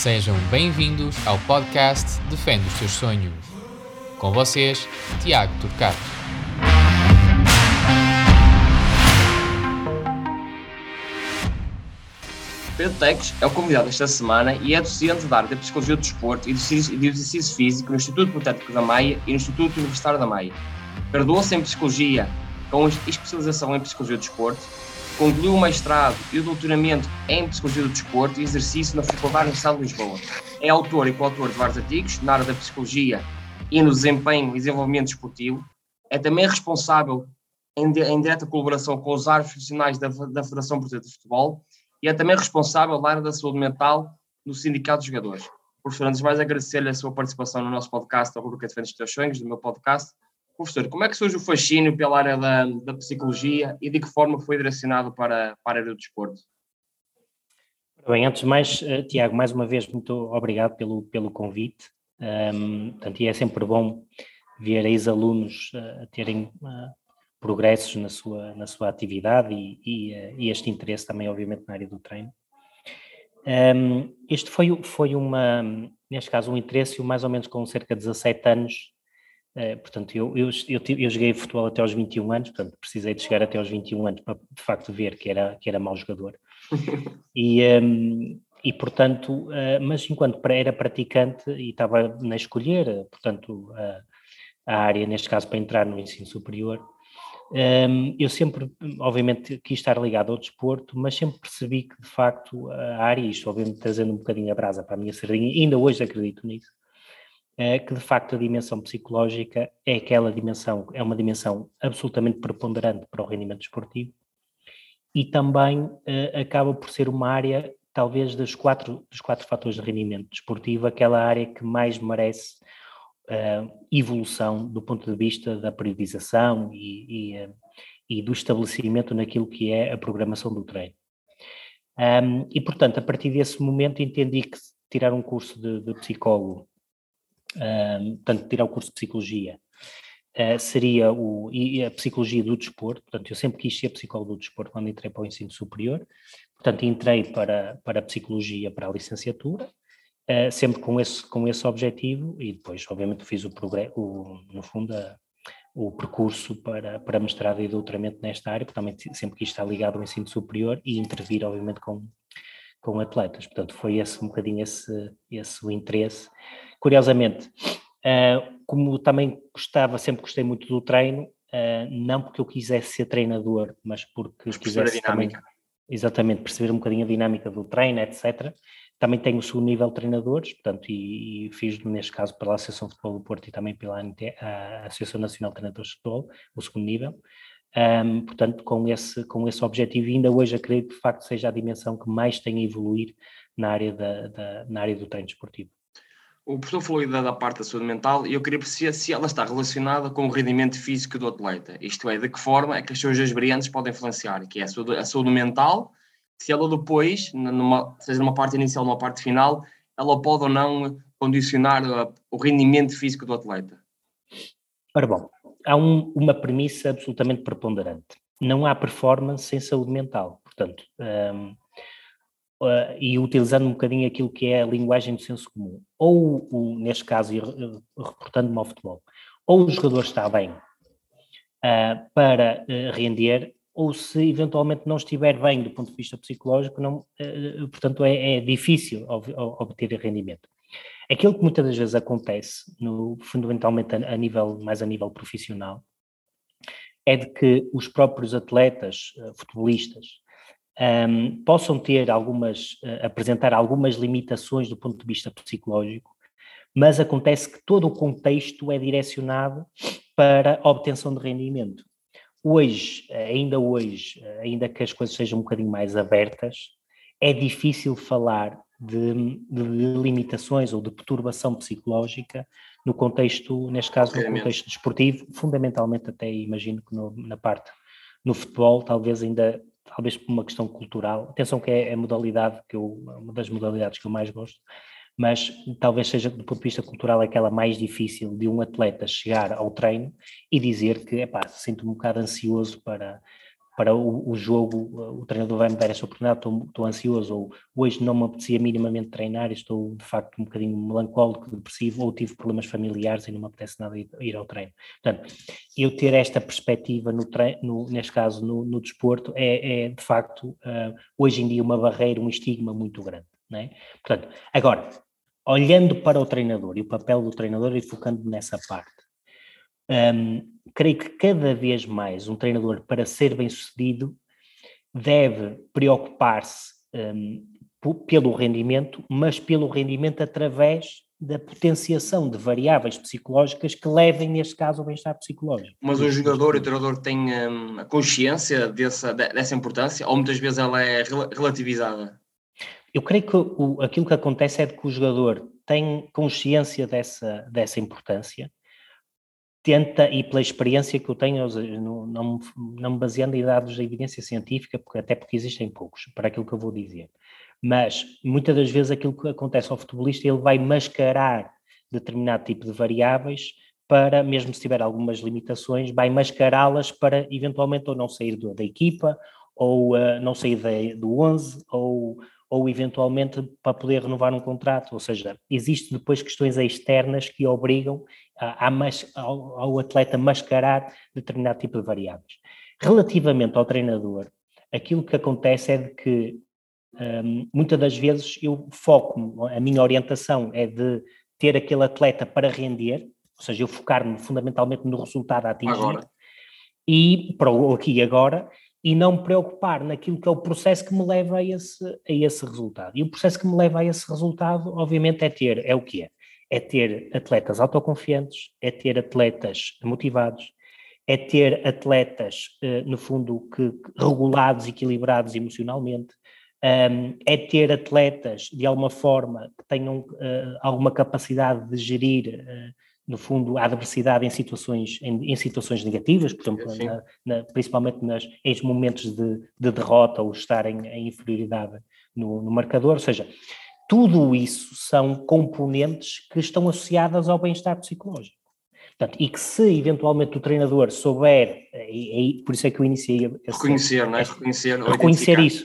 Sejam bem-vindos ao podcast Defende os Seus Sonhos. Com vocês, Tiago Turcato. Pedro Teques é o convidado esta semana e é docente da área da Psicologia do Desporto e do Exercício Físico no Instituto Politécnico da Maia e no Instituto Universitário da Maia. Graduou-se em Psicologia com especialização em Psicologia do Desporto, concluiu o mestrado e o doutoramento em Psicologia do Desporto e Exercício na Faculdade Universidade de Lisboa. É autor e coautor de vários artigos na área da Psicologia e no desempenho e desenvolvimento desportivo. É também responsável em, em direta colaboração com os árbitros profissionais da, da Federação Portuguesa de Futebol e é também responsável na área da saúde mental no Sindicato de Jogadores. Antes de mais agradecer-lhe a sua participação no nosso podcast, a rubrica Defende os Teus Sonhos, do meu podcast. Professor, como é que surge o fascínio pela área da, da psicologia e de que forma foi direcionado para, para a área do desporto? Bem, antes de mais, uh, Tiago, mais uma vez, muito obrigado pelo, pelo convite. Um, portanto, e é sempre bom ver ex-alunos uh, terem uh, progressos na sua, na sua atividade e, e, e, este interesse também, obviamente, na área do treino. Um, este foi, foi uma, neste caso, um interesse mais ou menos com cerca de 17 anos Uh, portanto, eu, eu, eu, eu, joguei futebol até aos 21 anos, portanto, precisei de chegar até aos 21 anos para, de facto, ver que era, que era mau jogador. e, um, e, portanto, uh, mas enquanto era praticante e estava na escolher, portanto, a, a área, neste caso, para entrar no ensino superior, um, eu sempre, obviamente, quis estar ligado ao desporto, mas sempre percebi que, de facto, a área, isto, obviamente, trazendo um bocadinho a brasa para a minha sardinha, ainda hoje acredito nisso, é que de facto a dimensão psicológica é aquela dimensão, é uma dimensão absolutamente preponderante para o rendimento esportivo e também uh, acaba por ser uma área, talvez dos quatro, dos quatro fatores de rendimento desportivo, aquela área que mais merece uh, evolução do ponto de vista da periodização e, e, uh, e, do estabelecimento naquilo que é a programação do treino. Um, e, portanto, a partir desse momento entendi que tirar um curso de, de psicólogo portanto, tirar o curso de Psicologia, uh, seria o, e a Psicologia do Desporto, portanto, eu sempre quis ser psicólogo do desporto quando entrei para o ensino superior, portanto, entrei para, para a Psicologia para a licenciatura, uh, sempre com esse, com esse objetivo, e depois, obviamente, fiz o, o no fundo, a, o percurso para, para mestrado e doutoramento nesta área, porque também sempre quis estar ligado ao ensino superior e intervir, obviamente, com, com atletas. Portanto, foi esse um bocadinho esse, esse o interesse Curiosamente, uh, como também gostava, sempre gostei muito do treino, uh, não porque eu quisesse ser treinador, mas porque mas quisesse também, exatamente, perceber um bocadinho a dinâmica do treino, etc. Também tenho o segundo nível de treinadores, portanto, e, e fiz neste caso pela Associação de Futebol do Porto e também pela ANT, Associação Nacional de Treinadores de Futebol, o segundo nível. Um, portanto, com esse, com esse objetivo, e ainda hoje acredito que de facto seja a dimensão que mais tem a evoluir na área, da, da na área do treino esportivo o professor falou da, da parte da saúde mental e eu queria perceber se ela está relacionada com o rendimento físico do atleta. Isto é, de que forma é que as suas variantes podem influenciar, que é a saúde, a saúde mental, se ela depois, numa, seja numa parte inicial ou numa parte final, ela pode ou não condicionar o rendimento físico do atleta. Ora bom, há um, uma premissa absolutamente preponderante. Não há performance sem saúde mental. Portanto, uh, e utilizando um bocadinho aquilo que é a linguagem do senso comum, ou, o, neste caso, reportando-me ao futebol, ou o jogador está bem uh, para uh, render, ou se eventualmente não estiver bem do ponto de vista psicológico, não, portanto é, é difícil obter rendimento. Aquilo que muitas das vezes acontece, no, fundamentalmente a, a nível, mais a nível profissional, é de que os próprios atletas, futebolistas, um, possam ter algumas, uh, apresentar algumas limitações do ponto de vista psicológico, mas acontece que todo o contexto é direcionado para a obtenção de rendimento. Hoje, ainda hoje, ainda que as coisas sejam um bocadinho mais abertas, é difícil falar de, de limitações ou de perturbação psicológica no contexto, neste caso, no contexto desportivo, fundamentalmente até imagino que no, na parte no futebol talvez ainda talvez por uma questão cultural. Atenção que é a modalidade que eu, uma das modalidades que eu mais gosto, mas talvez seja do ponto de vista cultural aquela mais difícil de um atleta chegar ao treino e dizer que, epá, sinto-me um bocado ansioso para, para o, o, jogo, o treinador vai me dar essa oportunidade, estou, estou, ansioso, ou hoje não me apetecia minimamente treinar, estou de facto um bocadinho melancólico, depressivo, ou tive problemas familiares e não me apetece nada ir, ao treino. Portanto, eu ter esta perspectiva, no treino, no, neste caso no, no desporto, é, é, de facto, uh, hoje em dia, uma barreira, um estigma muito grande. É? Portanto, agora, olhando para o treinador e o papel do treinador e focando nessa parte, um, creio que cada vez mais um treinador, para ser bem sucedido, deve preocupar-se um, pelo rendimento, mas pelo rendimento através da potenciação de variáveis psicológicas que levem, neste caso, ao bem-estar psicológico. Mas o jogador e o treinador têm a consciência dessa, dessa importância ou muitas vezes ela é relativizada? Eu creio que o, aquilo que acontece é que o jogador tem consciência dessa, dessa importância, tenta, e pela experiência que eu tenho, não, não, me baseando em dados da evidência científica, porque, até porque existem poucos, para aquilo que eu vou dizer, mas muitas das vezes aquilo que acontece ao futebolista, ele vai mascarar determinado tipo de variáveis para, mesmo se tiver algumas limitações, vai mascará-las para eventualmente ou não sair do, da equipa, ou uh, não sair de, do 11, ou, ou eventualmente para poder renovar um contrato, ou seja, existem depois questões externas que obrigam a ao, ao, atleta mascarar determinado tipo de variáveis. Relativamente ao treinador, aquilo que acontece é de que um, muitas das vezes eu foco, a minha orientação é de ter aquele atleta para render, ou seja, eu focar-me fundamentalmente no resultado a atingir, agora. e para o aqui e agora, e não me preocupar naquilo que é o processo que me leva a esse, a esse resultado. E o processo que me leva a esse resultado, obviamente, é ter, é o que é? É ter atletas autoconfiantes, é ter atletas motivados, é ter atletas, eh, no fundo, que, regulados, equilibrados emocionalmente, é ter atletas, de alguma forma, que tenham uh, alguma capacidade de gerir uh, no fundo, a adversidade em situações, em, em situações negativas, por exemplo, na, na, principalmente nas, em momentos de, de, derrota ou estarem em inferioridade no, no, marcador, ou seja, tudo isso são componentes que estão associadas ao bem-estar psicológico. Portanto, e que se eventualmente o treinador souber, e, e por isso é que eu iniciei... Esse, reconhecer, não é? Reconhecer, reconhecer isso.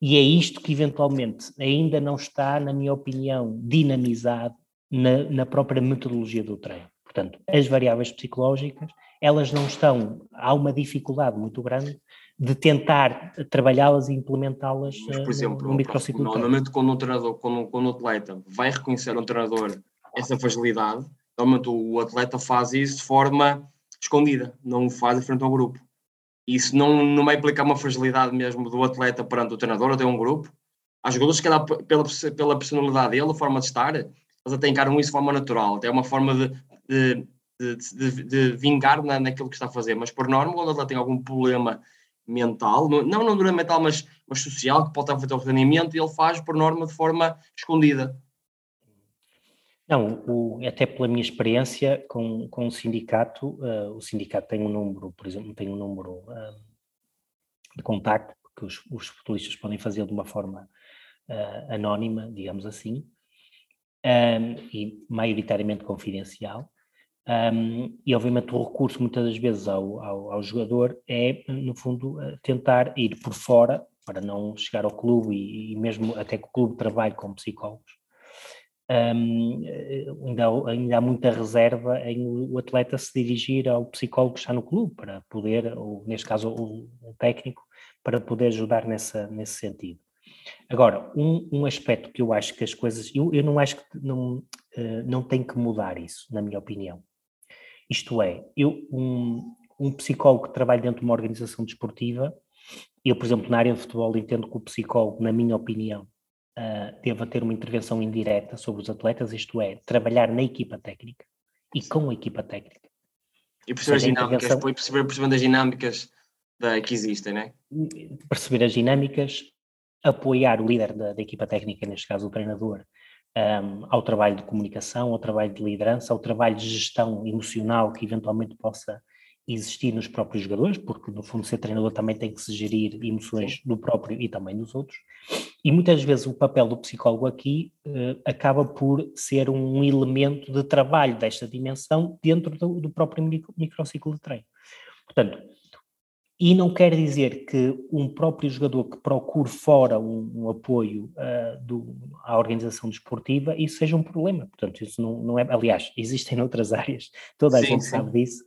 E é isto que eventualmente ainda não está, na minha opinião, dinamizado na, na própria metodologia do treino. Portanto, as variáveis psicológicas, elas não estão, há uma dificuldade muito grande de tentar trabalhá-las e implementá-las Mas, por exemplo, no, no microciclo. Normalmente quando um treinador, quando, quando o atleta vai reconhecer um treinador essa fragilidade, normalmente o atleta faz isso de forma escondida, não o faz frente ao grupo. Isso não, não vai implicar uma fragilidade mesmo do atleta perante o treinador ou de um grupo. Há jogadores que, pela, pela personalidade dele, a forma de estar, eles até encaram isso de forma natural, até é uma forma de, de, de, de, de vingar na, naquilo que está a fazer, mas por norma, quando ela tem algum problema mental, não, não não mental, mas, mas social, que pode estar a fazer o rendimento, ele faz por norma de forma escondida. Não, o, até pela minha experiência com, com o sindicato, uh, o sindicato tem um número, por exemplo, tem um número uh, de contacto, que os, os futbolistas podem fazer de uma forma uh, anónima, digamos assim, um, e maioritariamente confidencial. Um, e obviamente o recurso muitas das vezes ao, ao, ao, jogador é, no fundo, tentar ir por fora para não chegar ao clube e, e mesmo até que o clube trabalhe com psicólogos. Um, ainda, há, ainda há muita reserva em o atleta se dirigir ao psicólogo que está no clube para poder, ou neste caso o, o técnico, para poder ajudar nessa, nesse sentido. Agora, um, um aspecto que eu acho que as coisas, eu, eu não acho que não, uh, não tem que mudar isso, na minha opinião. Isto é, eu, um, um psicólogo que trabalha dentro de uma organização desportiva, eu, por exemplo, na área de futebol, entendo que o psicólogo, na minha opinião, uh, deva ter uma intervenção indireta sobre os atletas, isto é, trabalhar na equipa técnica e com a equipa técnica. E perceber as dinâmicas, intervenção... perceber, perceber as dinâmicas da, que existem, né? Perceber as dinâmicas, apoiar o líder da, da equipa técnica, neste caso o treinador, um, ao trabalho de comunicação, ao trabalho de liderança, ao trabalho de gestão emocional que eventualmente possa existir nos próprios jogadores, porque no fundo ser treinador também tem que se gerir emoções do próprio e também dos outros. E muitas vezes o papel do psicólogo aqui uh, acaba por ser um elemento de trabalho desta dimensão dentro do, do próprio micro, microciclo de treino. Portanto, e não quer dizer que um próprio jogador que procure fora um, um apoio uh, do, à organização desportiva, isso seja um problema. Portanto, isso não, não é. Aliás, existem noutras áreas, toda a sim, gente sim. sabe disso,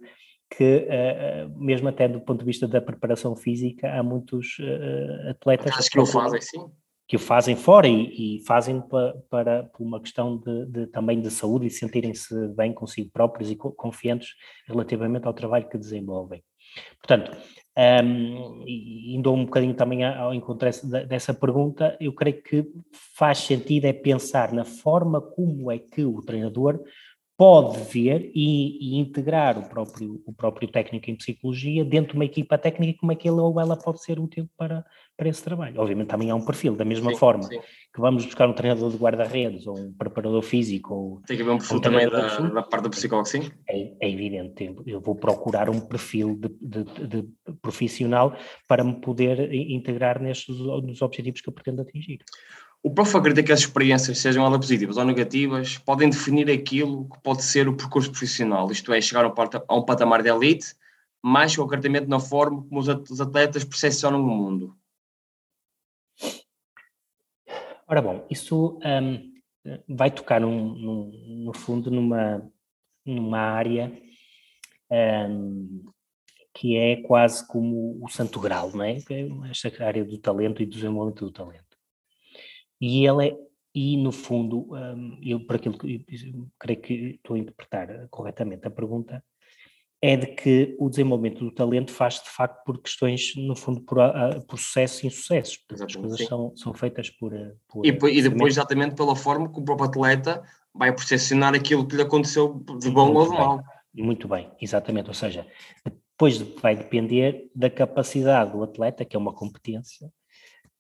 que uh, mesmo até do ponto de vista da preparação física, há muitos uh, atletas. Acho que o fazem, sim. Que o fazem fora e, e fazem para, para, por uma questão de, de, também de saúde e sentirem-se bem consigo próprios e confiantes relativamente ao trabalho que desenvolvem. Portanto, um, indo um bocadinho também ao encontro dessa pergunta, eu creio que faz sentido é pensar na forma como é que o treinador pode ver e, e, integrar o próprio, o próprio técnico em psicologia dentro de uma equipa técnica, como é que ele ou ela pode ser útil para, para esse trabalho. Obviamente também há um perfil, da mesma sim, forma sim. que vamos buscar um treinador de guarda-redes ou um preparador físico. Ou, Tem que haver um perfil um também da, da, parte do psicólogo, sim? É, é, evidente, eu vou procurar um perfil de, de, de, profissional para me poder integrar nestes nos objetivos que eu pretendo atingir. O prof acredita que as experiências, sejam elas positivas ou negativas, podem definir aquilo que pode ser o percurso profissional, isto é, chegar a um patamar de elite, mais concretamente na forma como os atletas percepcionam o mundo. Ora bom, isso um, vai tocar num, num, no fundo numa, numa área um, que é quase como o santo grau, não é? Esta área do talento e do desenvolvimento do talento. E ele é, e no fundo, um, eu, por aquilo que creio que estou a interpretar corretamente a pergunta, é de que o desenvolvimento do talento faz de facto por questões, no fundo, por, uh, por sucesso e insucessos. As coisas são, são feitas por. por e, e, depois, exatamente pela forma que o próprio atleta vai percepcionar aquilo que lhe aconteceu de bom ou de mal. Muito bem, exatamente. Ou seja, depois vai depender da capacidade do atleta, que é uma competência,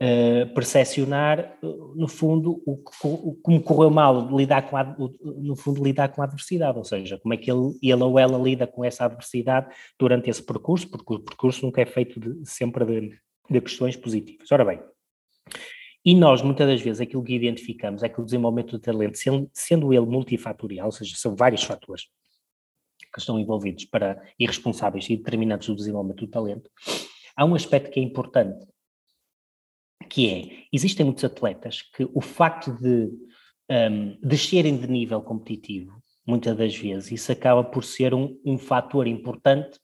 uh, percepcionar, no fundo, o, o, como correu mal, lidar com a, no fundo, lidar com a adversidade, ou seja, como é que ele, ele ou ela lida com essa adversidade durante esse percurso, porque o percurso nunca é feito de, sempre de, de questões positivas. Ora bem, e nós, muitas das vezes, aquilo que identificamos é que o desenvolvimento do talento, sendo, sendo ele multifatorial, ou seja, são vários fatores que estão envolvidos para e responsáveis e determinantes do desenvolvimento do talento, há um aspecto que é importante que é, existem muitos atletas que o facto de um, descerem de nível competitivo, muitas das vezes, isso acaba por ser um, um fator importante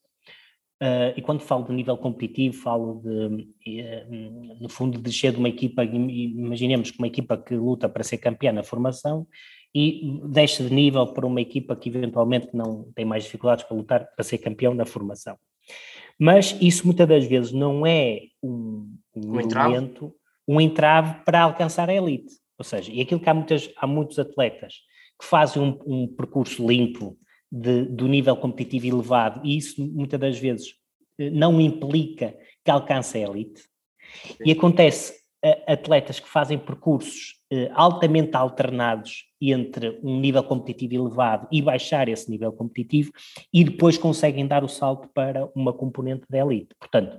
Uh, e quando falo de nível competitivo, falo de, uh, no fundo, de descer de uma equipa, imaginemos que uma equipa que luta para ser campeã na formação e desce de nível para uma equipa que eventualmente não tem mais dificuldades para lutar para ser campeão na formação. Mas isso muitas das vezes não é um, um, um elemento, um entrave para alcançar a elite. Ou seja, e aquilo que há, muitas, há muitos atletas que fazem um, um percurso limpo de, do nível competitivo elevado, e isso muitas das vezes eh, não implica que alcance a elite. Sim. E acontece atletas que fazem percursos eh, altamente alternados entre um nível competitivo elevado e baixar esse nível competitivo e depois conseguem dar o salto para uma componente da elite. Portanto,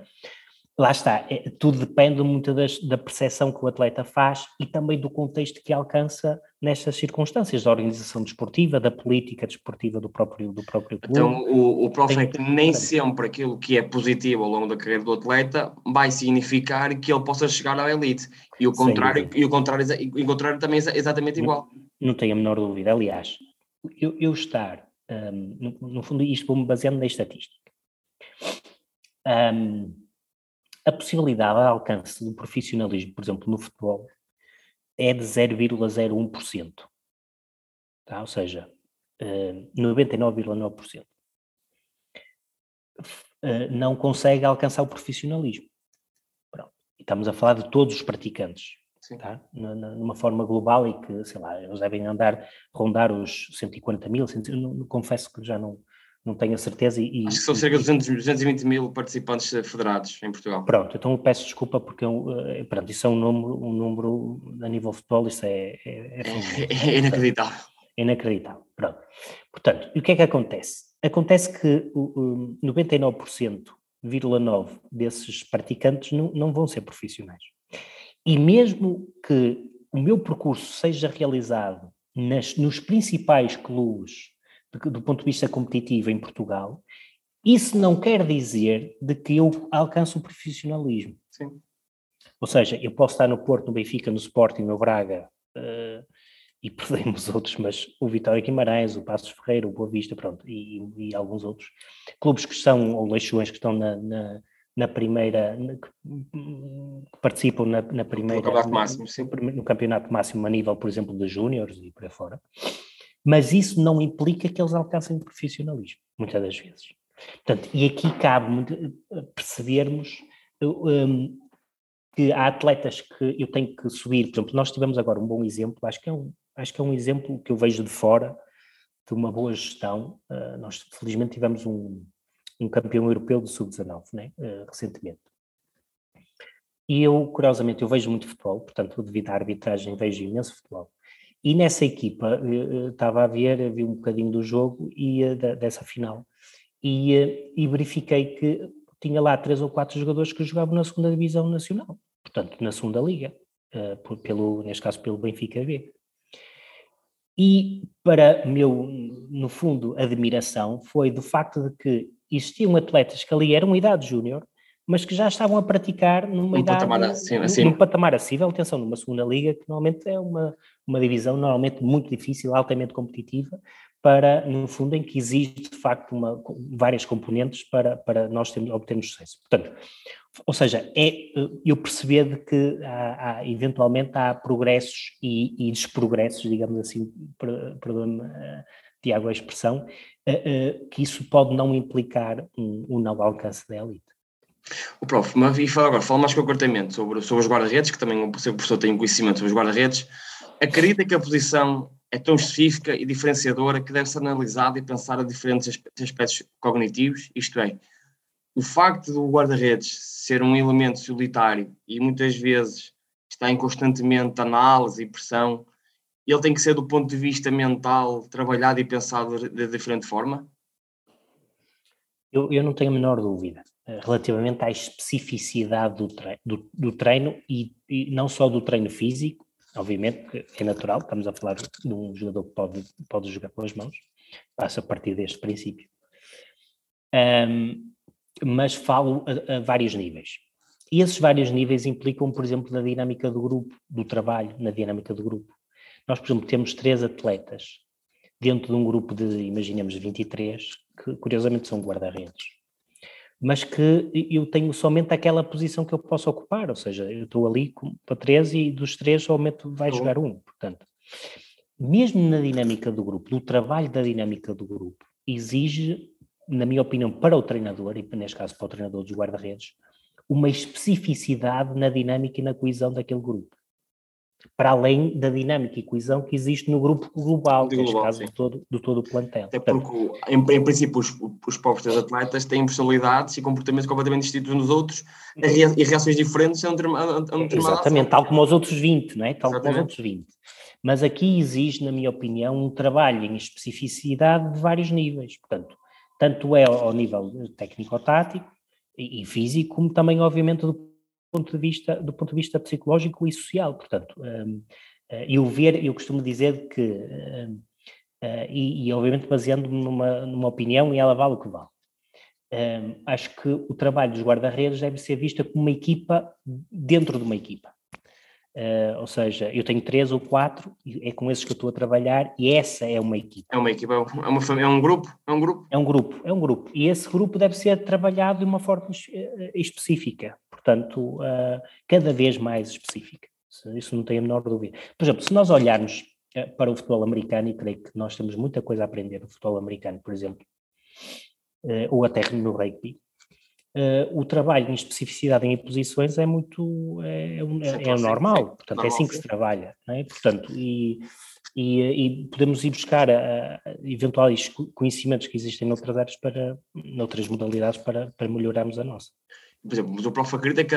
lá está, é, tudo depende muito das, da percepção que o atleta faz e também do contexto que alcança nestas circunstâncias, da organização desportiva, da política desportiva do próprio, do próprio clube. Então, o, o é que nem sempre aquilo que é positivo ao longo da carreira do atleta vai significar que ele possa chegar à elite. E o contrário, e o contrário, o contrário também é exatamente igual. Não, não tenho a menor dúvida. Aliás, eu, eu estar, um, no, no, fundo, isto vou-me baseando na estatística. Um, a possibilidade de alcance do profissionalismo, por exemplo, no futebol, é de 0,01%. Tá? Ou seja, uh, 99,9%. Uh, não consegue alcançar o profissionalismo. Pronto. E estamos a falar de todos os praticantes. Tá? Numa forma global e que, sei lá, eles devem andar, rondar os 140 mil, 100, não, confesso que já não, não tenho a certeza. E, Acho que são cerca de 200, 220 mil participantes federados em Portugal. Pronto, então eu peço desculpa porque eu, eh, pronto, isso é um número, um número a nível futebol, isso é, é, é, é inacreditável. É inacreditável, pronto. Portanto, e o que é que acontece? Acontece que o, 99,9% desses praticantes não, não vão ser profissionais. E mesmo que o meu percurso seja realizado nas, nos principais clubes do ponto de vista competitivo em Portugal, Isso não quer dizer de que eu alcanço o profissionalismo. Sim. Ou seja, eu posso estar no Porto, no Benfica, no Sporting, no Braga, uh, e perdemos outros, mas o Vitória Guimarães, o Passos Ferreira, o Boa Vista, pronto, e, e alguns outros clubes que são, ou leixões que estão na, na, na primeira, na, que, participam na, primeira, no campeonato, máximo, no, no campeonato máximo a nível, por exemplo, de júniores e por aí fora, mas isso não implica que eles alcancem profissionalismo, muitas das vezes. Portanto, e aqui cabe eh, percebermos um, que há atletas que eu tenho que subir, por exemplo, nós tivemos agora um bom exemplo, acho que é um, acho que é um exemplo que eu vejo de fora de uma boa gestão. Uh, nós felizmente tivemos um, um campeão europeu do sub-19, né, uh, recentemente. E eu, curiosamente, eu vejo muito futebol, portanto, devido à arbitragem, vejo imenso futebol. E nessa equipa, uh, estava a ver, vi um bocadinho do jogo e dessa final, e, e verifiquei que tinha lá três ou quatro jogadores que jogavam na segunda divisão nacional, portanto, na segunda liga, pelo, neste caso pelo Benfica B. E para meu, no fundo, admiração foi do facto de que existiam atletas que ali eram idade júnior, mas que já estavam a praticar numa um idade, patamar acima, num, num patamar acessível, atenção, numa segunda liga, que normalmente é uma, uma divisão normalmente muito difícil, altamente competitiva, para, no fundo, em que exige de facto uma, várias componentes para, para nós termos, obtermos sucesso. Portanto, ou seja, é eu perceber de que há, há, eventualmente há progressos e, e desprogressos, digamos assim, perdoe-me, uh, Tiago, a expressão, uh, que isso pode não implicar um, um não alcance da elite. O prof, e fala agora, fala mais concretamente sobre, sobre os guarda-redes, que também o professor tem conhecimento sobre os guarda-redes. Acredita que a posição é tão específica e diferenciadora que deve ser analisada e pensar a diferentes aspectos cognitivos, isto é, o facto do guarda-redes ser um elemento solitário e muitas vezes está em constantemente análise e pressão, ele tem que ser do ponto de vista mental trabalhado e pensado de, diferente forma? Eu, eu, não tenho a menor dúvida relativamente à especificidade do treino, do, do treino e, e, não só do treino físico, obviamente que é natural, estamos a falar de um jogador que pode, pode jogar com as mãos, passa a partir deste princípio. Um, mas falo a, a, vários níveis. E esses vários níveis implicam, por exemplo, na dinâmica do grupo, do trabalho, na dinâmica do grupo. Nós, por exemplo, temos três atletas dentro de um grupo de, imaginemos, 23, que curiosamente são guarda-redes mas que eu tenho somente aquela posição que eu posso ocupar, ou seja, eu estou ali com, para três e dos três somente vai jogar um, portanto. Mesmo na dinâmica do grupo, do trabalho da dinâmica do grupo, exige, na minha opinião, para o treinador, e neste caso para o treinador dos guarda-redes, uma especificidade na dinâmica e na coesão daquele grupo para além da dinâmica e coesão que existe no grupo global, neste caso do todo, do todo o plantel. Até porque, em, em princípio, os, os povos atletas têm personalidades e comportamentos completamente distintos uns dos outros e reações diferentes a um determinado Exatamente, tal como os outros 20, não é? Tal Exatamente. como os outros 20. Mas aqui existe, na minha opinião, um trabalho em especificidade de vários níveis. Portanto, tanto é ao nível técnico-tático e físico, como também, obviamente, do ponto de vista, do ponto de vista psicológico e social. Portanto, um, eh, eu ver, eu costumo dizer que, um, uh, e, e, obviamente baseando-me numa, numa opinião e ela vale o que vale. Um, acho que o trabalho dos guarda-redes deve ser visto como uma equipa dentro de uma equipa. Uh, ou seja, eu tenho três ou quatro, é com esses que eu estou a trabalhar e essa é uma equipa. É uma equipa, é, uma, é um grupo? É um grupo? É um grupo, é um grupo. E esse grupo deve ser trabalhado de uma forma específica portanto, uh, cada vez mais específica. Isso não tenho a menor dúvida. Por exemplo, se nós olharmos uh, para o futebol americano, e creio que nós temos muita coisa a aprender do futebol americano, por exemplo, uh, ou até no rugby, o trabalho em especificidade em posições é muito é, é, é normal, portanto é assim que se trabalha, é? portanto e, e, e, podemos ir buscar a, a eventuais conhecimentos que existem noutras áreas para, noutras modalidades para, para melhorarmos a nossa por exemplo, o prof que,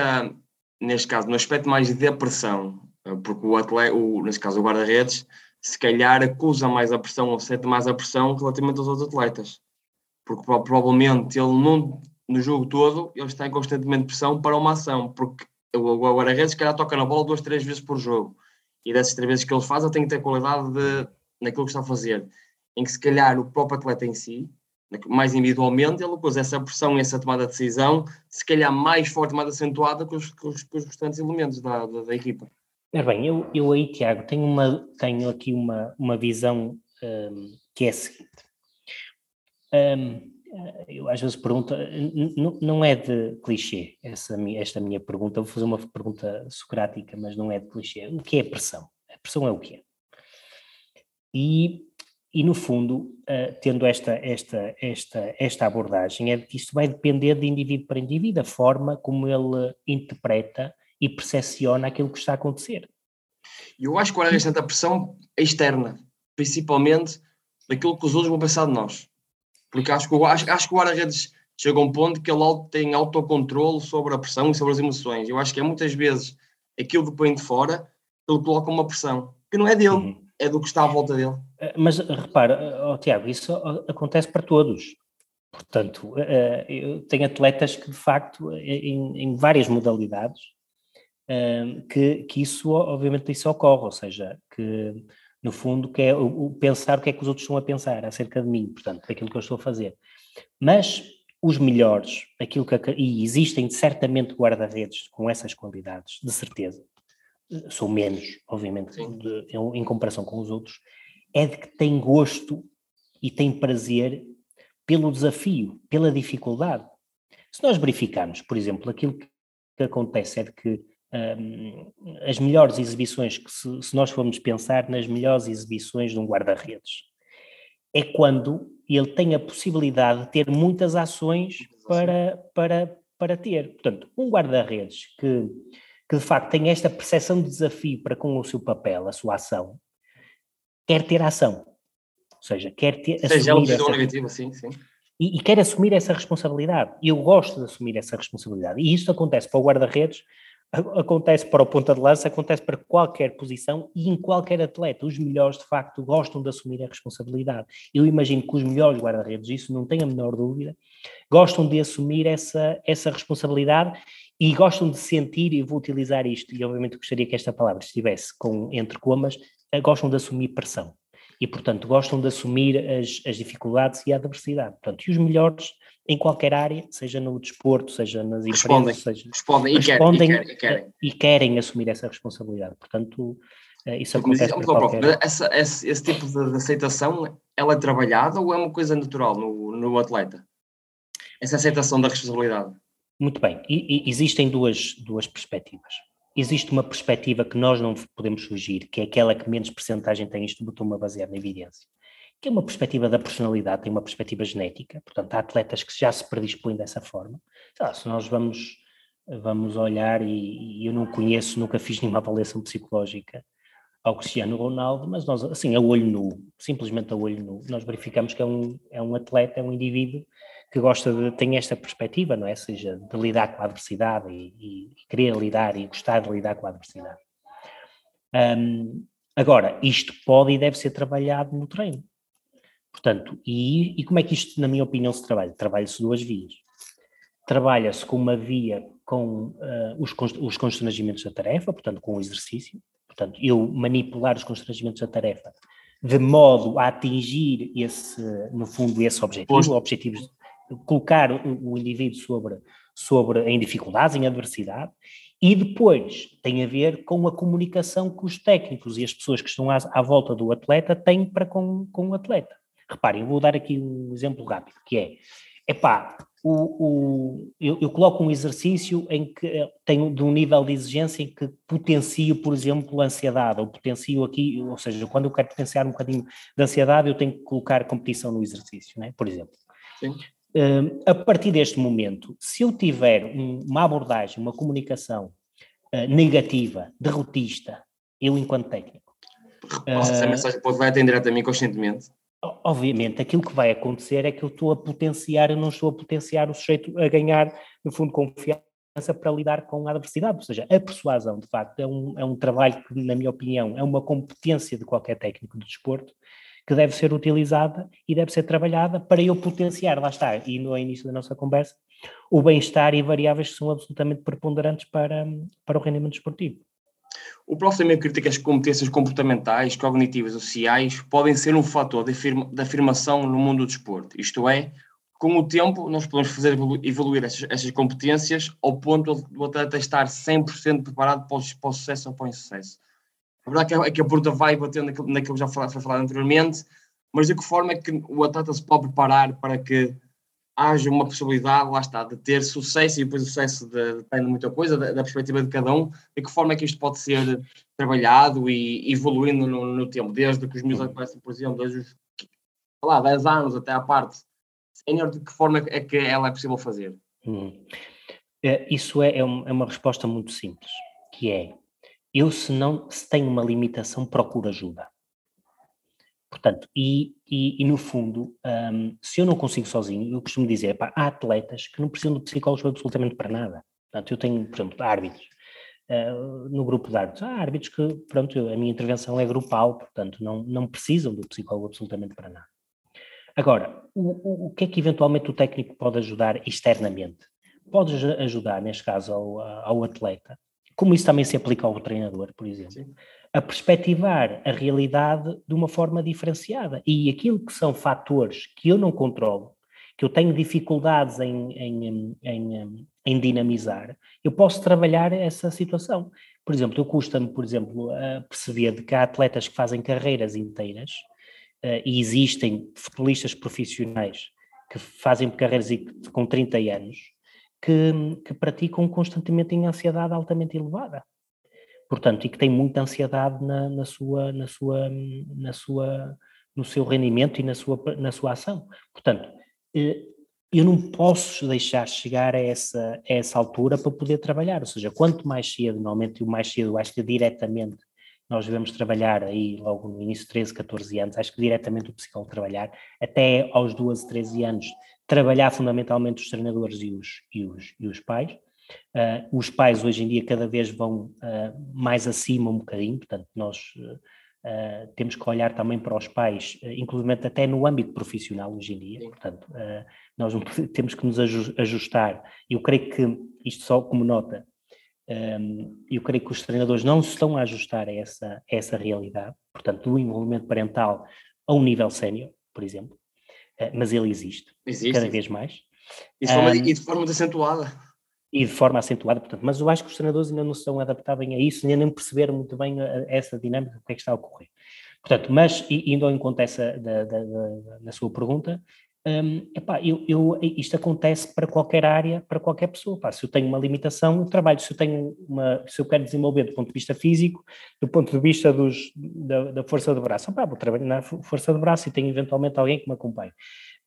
neste caso, no aspecto mais de pressão, eh, porque o atleta, o, neste caso o guarda-redes, se calhar acusa mais a pressão ou sente mais a pressão relativamente aos outros atletas. Porque provavelmente ele não, no jogo todo, ele está em constantemente pressão para uma ação, porque o guarda-redes se calhar toca na bola duas, três vezes por jogo. E dessas três vezes que ele faz, ele tem que ter qualidade de, naquilo que está a fazer. Em que se calhar o próprio atleta em si mais individualmente, ele pôs essa pressão e essa tomada de decisão, se calhar mais forte, mais acentuada que os, que os, que os restantes elementos da, da, da equipa. É bem, eu, eu aí, Tiago, tenho, uma, tenho aqui uma, uma visão um, que é a seguinte. Um, eu às vezes pergunto, não é de clichê essa, esta minha pergunta, vou fazer uma pergunta socrática, mas não é de clichê. O que é pressão? A pressão é o quê? E, e no fundo, uh, tendo esta, esta, esta, esta abordagem, é que isto vai depender de indivíduo para indivíduo, a forma como ele interpreta e percepciona aquilo que está a acontecer. Eu acho que o guarda-redes tanta pressão externa, principalmente daquilo que os outros vão pensar de nós. Porque acho que, acho, acho que o guarda-redes chega a um ponto que ele tem autocontrole sobre a pressão e sobre as emoções. Eu acho que é muitas vezes aquilo que põe de fora, ele coloca uma pressão, que não é dele, uhum. é do que está à volta dele. Eh, mas repara, oh, Tiago, isso acontece para todos. Portanto, eh, eu tenho atletas que, de facto, em, em várias modalidades, que, que isso, obviamente, isso ocorre, ou seja, que no fundo, que é o, pensar o que é que os outros estão a pensar acerca de mim, portanto, daquilo que eu estou a fazer. Mas os melhores, aquilo que, e existem certamente guarda-redes com essas qualidades, de certeza, são menos, obviamente, de, em comparação com os outros, é de que têm gosto e têm prazer pelo desafio, pela dificuldade. Se nós verificarmos, por exemplo, aquilo que acontece é de que um, as melhores exibições, que se, se, nós formos pensar nas melhores exibições de um guarda-redes, é quando ele tem a possibilidade de ter muitas ações para, para, para ter. Portanto, um guarda-redes que, que de facto tem esta percepção de desafio para com o seu papel, a sua ação, quer ter ação. Ou seja, quer ter. Seja ela essa... negativa, sim, sim. E, e, quer assumir essa responsabilidade. Eu gosto de assumir essa responsabilidade. E isso acontece para o guarda-redes acontece para o ponta de lança, acontece para qualquer posição e em qualquer atleta. Os melhores, de facto, gostam de assumir a responsabilidade. Eu imagino que os melhores guarda-redes, isso não tenho a menor dúvida, gostam de assumir essa, essa responsabilidade e gostam de sentir, e vou utilizar isto, e obviamente gostaria que esta palavra estivesse com, entre comas, gostam de assumir pressão. E, portanto, gostam de assumir as, as dificuldades e a adversidade. Portanto, e os melhores em qualquer área, seja no desporto, seja nas respondem, empresas, seja, respondem, respondem e, querem, e, querem, e, querem, assumir essa responsabilidade. Portanto, eh, isso acontece Mas, qualquer... essa, esse, esse, tipo de aceitação, ela é trabalhada ou é uma coisa natural no, no atleta? Essa aceitação da responsabilidade? Muito bem, e existem duas, duas perspectivas. Existe uma perspectiva que nós não podemos fugir, que é aquela que menos percentagem tem, isto botou-me a basear na evidência que é uma perspectiva da personalidade, tem uma perspectiva genética, portanto, há atletas que já se predispõem dessa forma. Lá, se nós vamos, vamos olhar, e, e, eu não conheço, nunca fiz nenhuma avaliação psicológica ao Cristiano Ronaldo, mas nós, assim, a olho nu, simplesmente a olho nu, nós verificamos que é um, é um atleta, é um indivíduo que gosta de, tem esta perspectiva, não é? Seja, de lidar com a adversidade e, e, e querer lidar e gostar de lidar com a adversidade. Um, agora, isto pode e deve ser trabalhado no treino. Portanto, e, e como é que isto, na minha opinião, se trabalha? Trabalha-se duas vias. Trabalha-se com uma via com uh, os, os constrangimentos da tarefa, portanto, com o exercício. Portanto, eu manipular os constrangimentos da tarefa de modo a atingir esse, no fundo, esse objetivo, objetivos, colocar o, indivíduo sobre, sobre em dificuldades, em adversidade, e depois tem a ver com a comunicação que os técnicos e as pessoas que estão à, à volta do atleta têm para com, com o atleta. Reparem, vou dar aqui um exemplo rápido, que é, epá, o, o, eu, eu coloco um exercício em que eh, tenho de um nível de exigência em que potencio, por exemplo, a ansiedade, ou potencio aqui, ou seja, quando eu quero potenciar um bocadinho de ansiedade, eu tenho que colocar competição no exercício, né? por exemplo. Sim. Uh, a partir deste momento, se eu tiver um, uma abordagem, uma comunicação uh, negativa, derrotista, eu enquanto técnico. Repassa uh, essa mensagem pode vai atender a mim conscientemente obviamente, aquilo que vai acontecer é que eu estou a potenciar, eu não estou a potenciar o sujeito a ganhar, no fundo, confiança para lidar com a adversidade. Ou seja, a persuasão, de facto, é um, é um trabalho que, na minha opinião, é uma competência de qualquer técnico de desporto que deve ser utilizada e deve ser trabalhada para eu potenciar, lá está, e no início da nossa conversa, o bem-estar e variáveis que são absolutamente preponderantes para, para o rendimento esportivo. O prof também critica as competências comportamentais, cognitivas ou sociais podem ser um fator de, afirma, de afirmação no mundo do desporto. Isto é, com o tempo, nós podemos fazer evoluir essas, essas competências ao ponto do atleta estar 100% preparado para o, para o sucesso ou para o insucesso. A verdade é que a, pergunta vai batendo naquilo, naquilo que já foi falado anteriormente, mas de que forma é que o atleta se pode preparar para que haja uma possibilidade, lá está, de ter sucesso e depois o sucesso de, depende de muita coisa, da, da, perspectiva de cada um, de que forma é que isto pode ser trabalhado e evoluindo no, no tempo, desde que os meus aparecem, por exemplo, desde os lá, 10 anos até à parte sénior, de que forma é que ela é possível fazer? Hum. É, isso é, é, uma resposta muito simples, que é, eu se não, se tenho uma limitação, procuro ajuda. Portanto, e, e, e no fundo, um, se eu não consigo sozinho, eu costumo dizer, pá, há atletas que não precisam de psicólogos absolutamente para nada. Portanto, eu tenho, por exemplo, árbitros, uh, no grupo de árbitros, há árbitros que, pronto, a minha intervenção é grupal, portanto, não, não precisam do psicólogo absolutamente para nada. Agora, o, o, o que é que eventualmente o técnico pode ajudar externamente? Pode ajudar, neste caso, ao, ao atleta, como isso também se aplica ao treinador, por exemplo, Sim a perspectivar a realidade de uma forma diferenciada. E aquilo que são fatores que eu não controlo, que eu tenho dificuldades em, em, em, em dinamizar, eu posso trabalhar essa situação. Por exemplo, eu custa-me, por exemplo, a perceber de que há atletas que fazem carreiras inteiras uh, e existem futebolistas profissionais que fazem carreiras com 30 anos que, que praticam constantemente em ansiedade altamente elevada portanto, e que tem muita ansiedade na, na, sua, na, sua, na sua, no seu rendimento e na sua, na sua ação. Portanto, eh, eu não posso deixar chegar a essa, a essa altura para poder trabalhar, ou seja, quanto mais cedo, normalmente o mais cedo, acho que diretamente nós devemos trabalhar aí logo no início de 13, 14 anos, acho que diretamente o psicólogo trabalhar, até aos 12, 13 anos, trabalhar fundamentalmente os treinadores e os, e os, e os pais, Uh, os pais hoje em dia cada vez vão uh, mais acima um bocadinho, portanto, nós uh, temos que olhar também para os pais, uh, inclusive até no âmbito profissional hoje em dia, portanto, nós temos que nos ajustar. Eu creio que, isto só como nota, um, eu creio que os treinadores não se estão a ajustar a essa, a essa realidade, portanto, do envolvimento parental a um nível sénior, por exemplo, mas ele existe, existe, cada vez mais. E de forma, um, e de forma acentuada e de forma acentuada, portanto, mas eu acho que os treinadores ainda não estão adaptados a isso, ainda nem perceberam muito bem a, a essa dinâmica, o que é que está a ocorrer. Portanto, mas, indo ao encontro dessa, da, da, da, da sua pergunta, um, epá, eu, eu, isto acontece para qualquer área, para qualquer pessoa. Epá, se eu tenho uma limitação, eu trabalho. Se eu tenho uma, se eu quero desenvolver do ponto de vista físico, do ponto de vista dos, da, da força do braço, epá, vou trabalhar na força do braço e tenho eventualmente alguém que me acompanhe.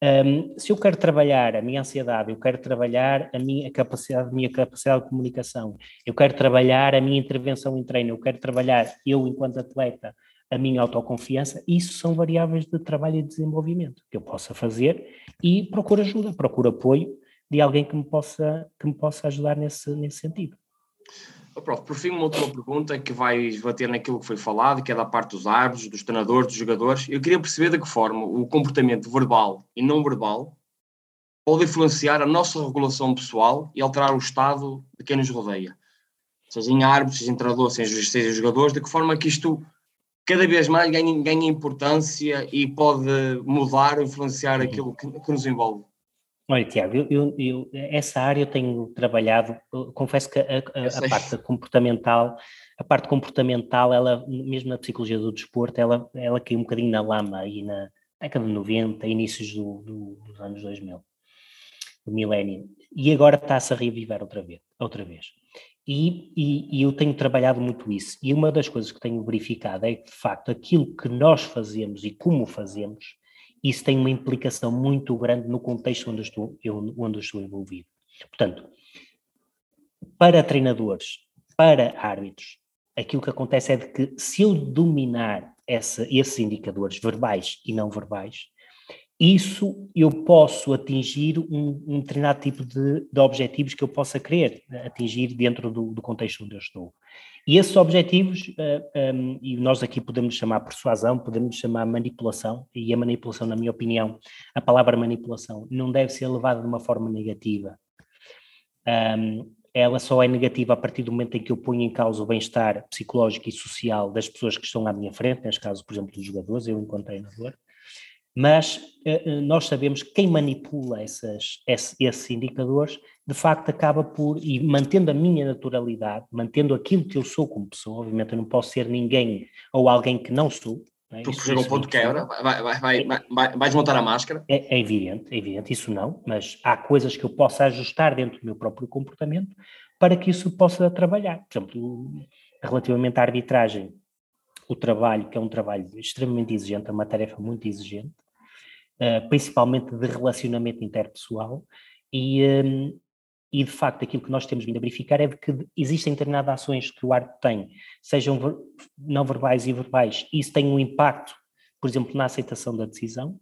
Um, se eu quero trabalhar a minha ansiedade, eu quero trabalhar a minha capacidade, a minha capacidade de comunicação, eu quero trabalhar a minha intervenção em treino, eu quero trabalhar eu enquanto atleta a minha autoconfiança, isso são variáveis de trabalho e desenvolvimento que eu possa fazer e procuro ajuda, procuro apoio de alguém que me possa, que me possa ajudar nesse, nesse sentido. Oh, prof, por fim, uma última pergunta que vai bater naquilo que foi falado, que é da parte dos árbitros, dos treinadores, dos jogadores. Eu queria perceber de que forma o comportamento verbal e não verbal pode influenciar a nossa regulação pessoal e alterar o estado de quem nos rodeia. Seja em árbitros, seja em treinadores, seja, seja em jogadores, de que forma que isto cada vez mais ganha, ganha importância e pode mudar influenciar aquilo que, que nos envolve. Olha, Tiago, eu, eu, eu, essa área eu tenho trabalhado, confesso que a, a, a, parte comportamental, a parte comportamental, ela, mesmo na psicologia do desporto, ela, ela caiu um bocadinho na lama aí na década de 90, inícios do, do, dos anos 2000, do milénio, e agora está-se a reviver outra vez. Outra vez. E, e, e, eu tenho trabalhado muito isso. E uma das coisas que tenho verificado é que, de facto, aquilo que nós fazemos e como fazemos isso tem uma implicação muito grande no contexto onde estou, eu, onde estou envolvido. Portanto, para treinadores, para árbitros, aquilo que acontece é de que se eu dominar essa, esses indicadores verbais e não verbais, isso eu posso atingir um, um determinado tipo de, de, objetivos que eu possa querer atingir dentro do, do contexto onde eu estou. E esses objetivos, uh, eh, um, ehm, e nós aqui podemos chamar persuasão, podemos chamar manipulação, e a manipulação, na minha opinião, a palavra manipulação não deve ser levada de uma forma negativa. Um, ehm, ela só é negativa a partir do momento em que eu ponho em causa o bem-estar psicológico e social das pessoas que estão à minha frente, neste caso, por exemplo, dos jogadores, eu enquanto treinador, mas uh, nós sabemos que quem manipula essas, esses, indicadores, de facto acaba por, e mantendo a minha naturalidade, mantendo aquilo que eu sou como pessoa, obviamente eu não posso ser ninguém ou alguém que não sou, é? Porque chega ao ponto de quebra, vai, vai, vai, vai, vais montar a máscara. É, é, evidente, é evidente, isso não, mas há coisas que eu possa ajustar dentro do meu próprio comportamento para que isso possa trabalhar. Por exemplo, relativamente à arbitragem, o trabalho, que é um trabalho extremamente exigente, é uma tarefa muito exigente, principalmente de relacionamento interpessoal, e, um, e de facto aquilo que nós temos vindo a verificar é de que existem determinadas ações que o árbitro tem, sejam não verbais e verbais, e isso tem um impacto, por exemplo, na aceitação da decisão,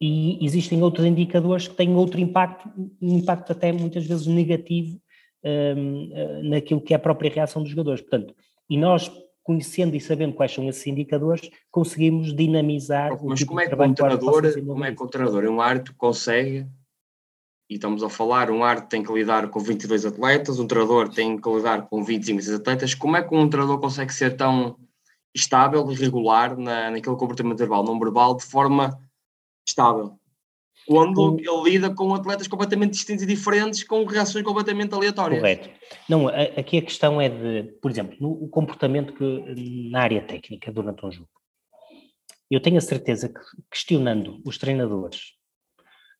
e existem outros indicadores que têm outro impacto, um impacto até muitas vezes negativo um, eh, naquilo que é a própria reação dos jogadores. Portanto, e nós conhecendo e sabendo quais são esses indicadores, conseguimos dinamizar Mas o tipo como é que o treinador, como é que o treinador, um árbitro consegue e estamos a falar, um árbitro tem que lidar com 22 atletas, um treinador tem que lidar com 25 atletas, como é que um treinador consegue ser tão estável e regular na, naquele comportamento verbal, não verbal, de forma estável? Quando ele lida com atletas completamente distintos e diferentes, com reações completamente aleatórias. Correto. Não, aqui a questão é de, por exemplo, no comportamento que, na área técnica durante um jogo. Eu tenho a certeza que, questionando os treinadores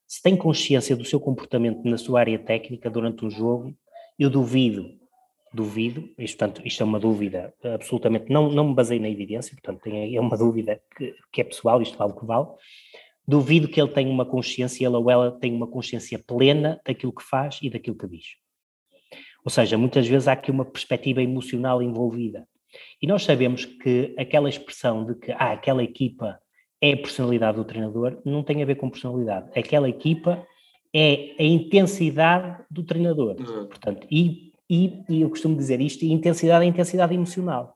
se tem consciência do seu comportamento na sua área técnica durante um jogo, eu duvido, duvido, isto, portanto, isto é uma dúvida absolutamente, não, não me baseio na evidência, portanto, é uma dúvida que, que é pessoal, isto vale o que vale, duvido que ele tenha uma consciência, ele ou ela tenha uma consciência plena daquilo que faz e daquilo que diz. Ou seja, muitas vezes há aqui uma perspectiva emocional envolvida. E nós sabemos que aquela expressão de que ah, aquela equipa é a personalidade do treinador, não tem a ver com personalidade. Aquela equipa é a intensidade do treinador. Uhum. Portanto, e, e, e, eu costumo dizer isto, intensidade é intensidade emocional.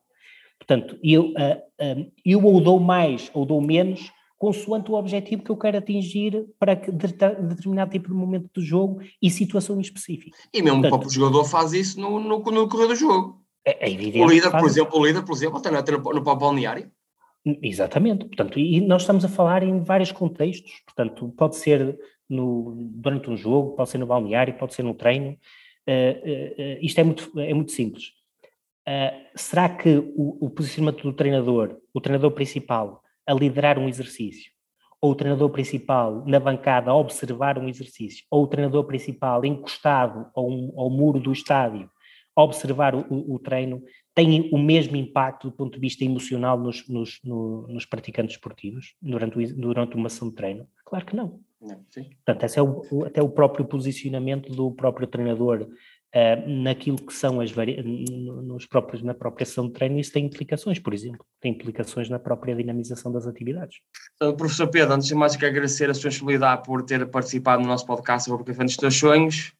Portanto, eu, uh, eu ou dou mais ou dou menos consoante o objetivo que eu quero atingir para determinado tipo de momento do jogo e situação específica. E mesmo Portanto, o próprio jogador faz isso no, no, no correr do jogo. É, é evidente. O líder, por exemplo, o líder, por exemplo, está no, no, no balneário Exatamente, portanto, e nós estamos a falar em vários contextos, portanto, pode ser no, durante um jogo, pode ser no balneário, pode ser no treino, uh, uh, uh, isto é muito, é muito simples. será que o, o, posicionamento do treinador, o treinador principal, a liderar um exercício, ou o treinador principal na bancada a observar um exercício, ou o treinador principal encostado ao, ao muro do estádio a observar o, o, o treino, têm o mesmo impacto do ponto de vista emocional nos, nos, no, nos praticantes esportivos durante, o, durante uma sessão de treino? Claro que não. não Portanto, esse é o, até o próprio posicionamento do próprio treinador uh, naquilo que são as nos próprios, na própria sessão de treino, isso tem implicações, por exemplo, tem implicações na própria dinamização das atividades. Então, professor Pedro, antes de mais, quero agradecer a sua disponibilidade por ter participado no nosso podcast sobre o Café dos Teus Sonhos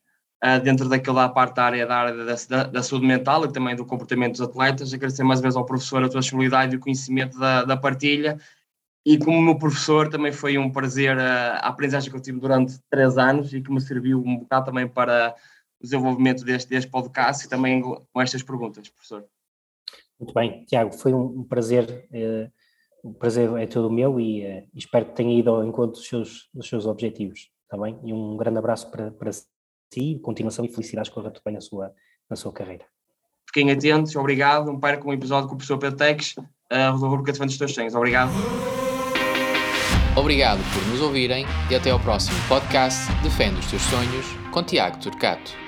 uh, dentro daquela parte da área da, área da, da, saúde mental e também do comportamento dos atletas. Agradecer mais uma vez ao professor a tua disponibilidade e o conhecimento da, da partilha. E como meu professor, também foi um prazer a aprendizagem que eu tive durante três anos e que me serviu um bocado também para o desenvolvimento deste, deste podcast e também com estas perguntas, professor. Muito bem, Tiago, foi um prazer, eh, o prazer é todo meu e eh, espero que tenha ido ao encontro dos seus, dos seus objetivos, está bem? E um grande abraço para, para si, continuação e felicidades corra tudo bem na sua, na sua carreira. Fiquem atentos, obrigado. Não percam um episódio com o professor Pedro Tex, a rubrica de dos teus sonhos. Obrigado. Obrigado por nos ouvirem e até ao próximo podcast Defende os Teus Sonhos com Tiago Turcato.